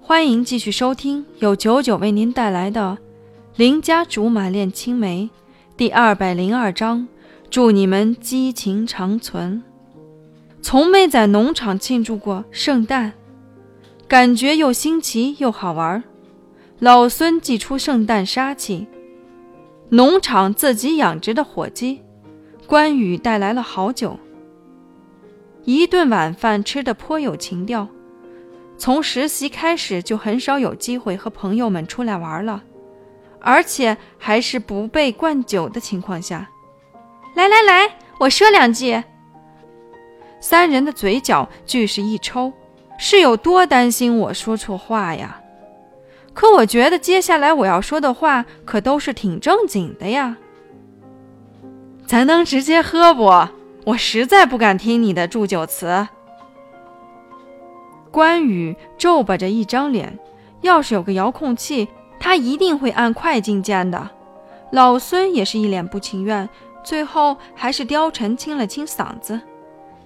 欢迎继续收听由九九为您带来的《邻家竹马恋青梅》第二百零二章。祝你们激情长存。从没在农场庆祝过圣诞，感觉又新奇又好玩。老孙祭出圣诞杀气，农场自己养殖的火鸡，关羽带来了好酒。一顿晚饭吃得颇有情调。从实习开始就很少有机会和朋友们出来玩了，而且还是不被灌酒的情况下。来来来，我说两句。三人的嘴角俱是一抽，是有多担心我说错话呀？可我觉得接下来我要说的话可都是挺正经的呀。咱能直接喝不？我实在不敢听你的祝酒词。关羽皱巴着一张脸，要是有个遥控器，他一定会按快进键的。老孙也是一脸不情愿，最后还是貂蝉清了清嗓子：“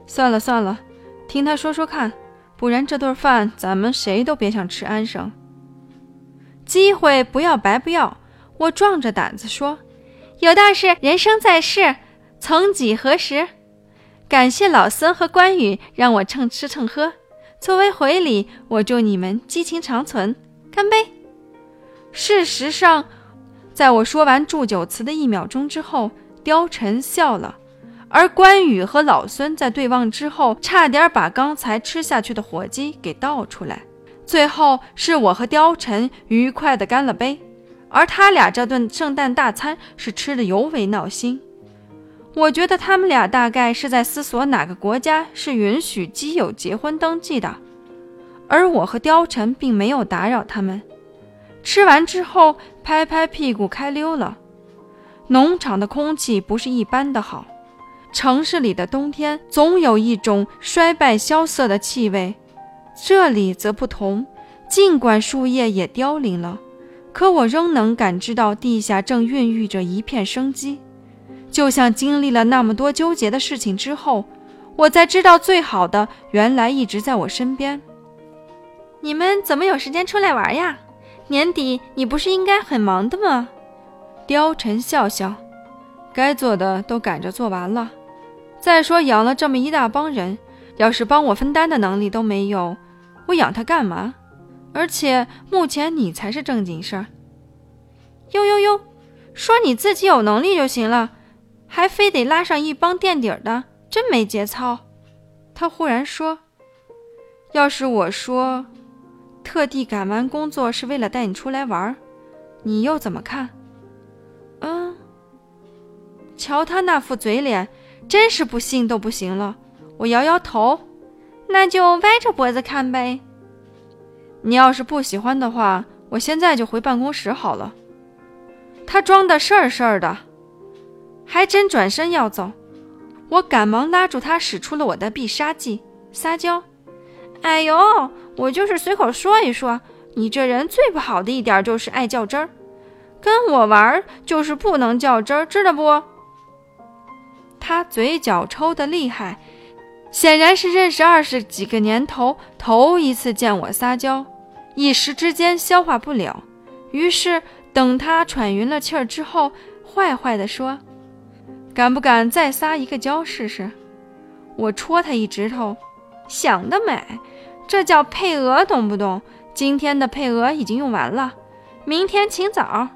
算了算了，听他说说看，不然这顿饭咱们谁都别想吃安生。机会不要白不要。”我壮着胆子说：“有道是人生在世，曾几何时，感谢老孙和关羽让我蹭吃蹭喝。”作为回礼，我祝你们激情长存，干杯！事实上，在我说完祝酒词的一秒钟之后，貂蝉笑了，而关羽和老孙在对望之后，差点把刚才吃下去的火鸡给倒出来。最后是我和貂蝉愉快地干了杯，而他俩这顿圣诞大餐是吃的尤为闹心。我觉得他们俩大概是在思索哪个国家是允许基友结婚登记的，而我和貂蝉并没有打扰他们。吃完之后，拍拍屁股开溜了。农场的空气不是一般的好，城市里的冬天总有一种衰败萧瑟的气味，这里则不同。尽管树叶也凋零了，可我仍能感知到地下正孕育着一片生机。就像经历了那么多纠结的事情之后，我才知道最好的原来一直在我身边。你们怎么有时间出来玩呀？年底你不是应该很忙的吗？貂蝉笑笑，该做的都赶着做完了。再说养了这么一大帮人，要是帮我分担的能力都没有，我养他干嘛？而且目前你才是正经事儿。呦呦呦，说你自己有能力就行了。还非得拉上一帮垫底的，真没节操。他忽然说：“要是我说，特地赶完工作是为了带你出来玩，你又怎么看？”嗯，瞧他那副嘴脸，真是不信都不行了。我摇摇头，那就歪着脖子看呗。你要是不喜欢的话，我现在就回办公室好了。他装的事儿事儿的。还真转身要走，我赶忙拉住他，使出了我的必杀技——撒娇。哎呦，我就是随口说一说。你这人最不好的一点就是爱较真儿，跟我玩就是不能较真儿，知道不？他嘴角抽得厉害，显然是认识二十几个年头，头一次见我撒娇，一时之间消化不了。于是等他喘匀了气儿之后，坏坏地说。敢不敢再撒一个娇试试？我戳他一指头，想得美，这叫配额，懂不懂？今天的配额已经用完了，明天请早。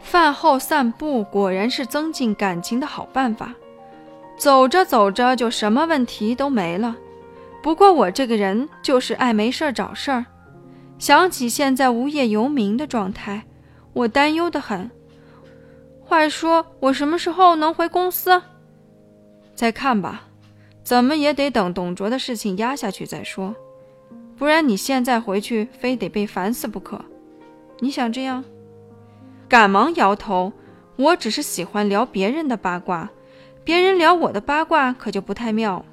饭后散步果然是增进感情的好办法，走着走着就什么问题都没了。不过我这个人就是爱没事找事儿，想起现在无业游民的状态，我担忧的很。话说，我什么时候能回公司？再看吧，怎么也得等董卓的事情压下去再说，不然你现在回去非得被烦死不可。你想这样？赶忙摇头，我只是喜欢聊别人的八卦，别人聊我的八卦可就不太妙。